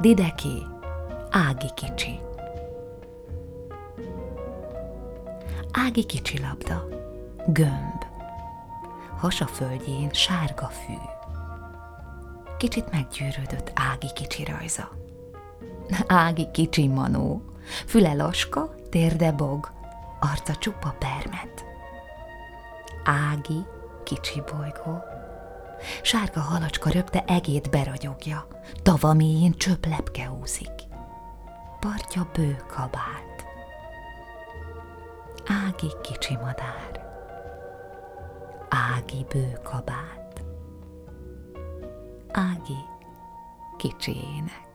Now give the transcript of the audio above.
Dideki, Ági kicsi. Ági kicsi labda, gömb, hasaföldjén sárga fű. Kicsit meggyűrődött Ági kicsi rajza. Ági kicsi manó, füle laska, térde bog, arca csupa permet. Ági kicsi bolygó, sárga halacska röpte egét beragyogja, tava mélyén csöp lepke úszik. Partja bő kabát. Ági kicsi madár, Ági bő kabát, Ági kicsi ének.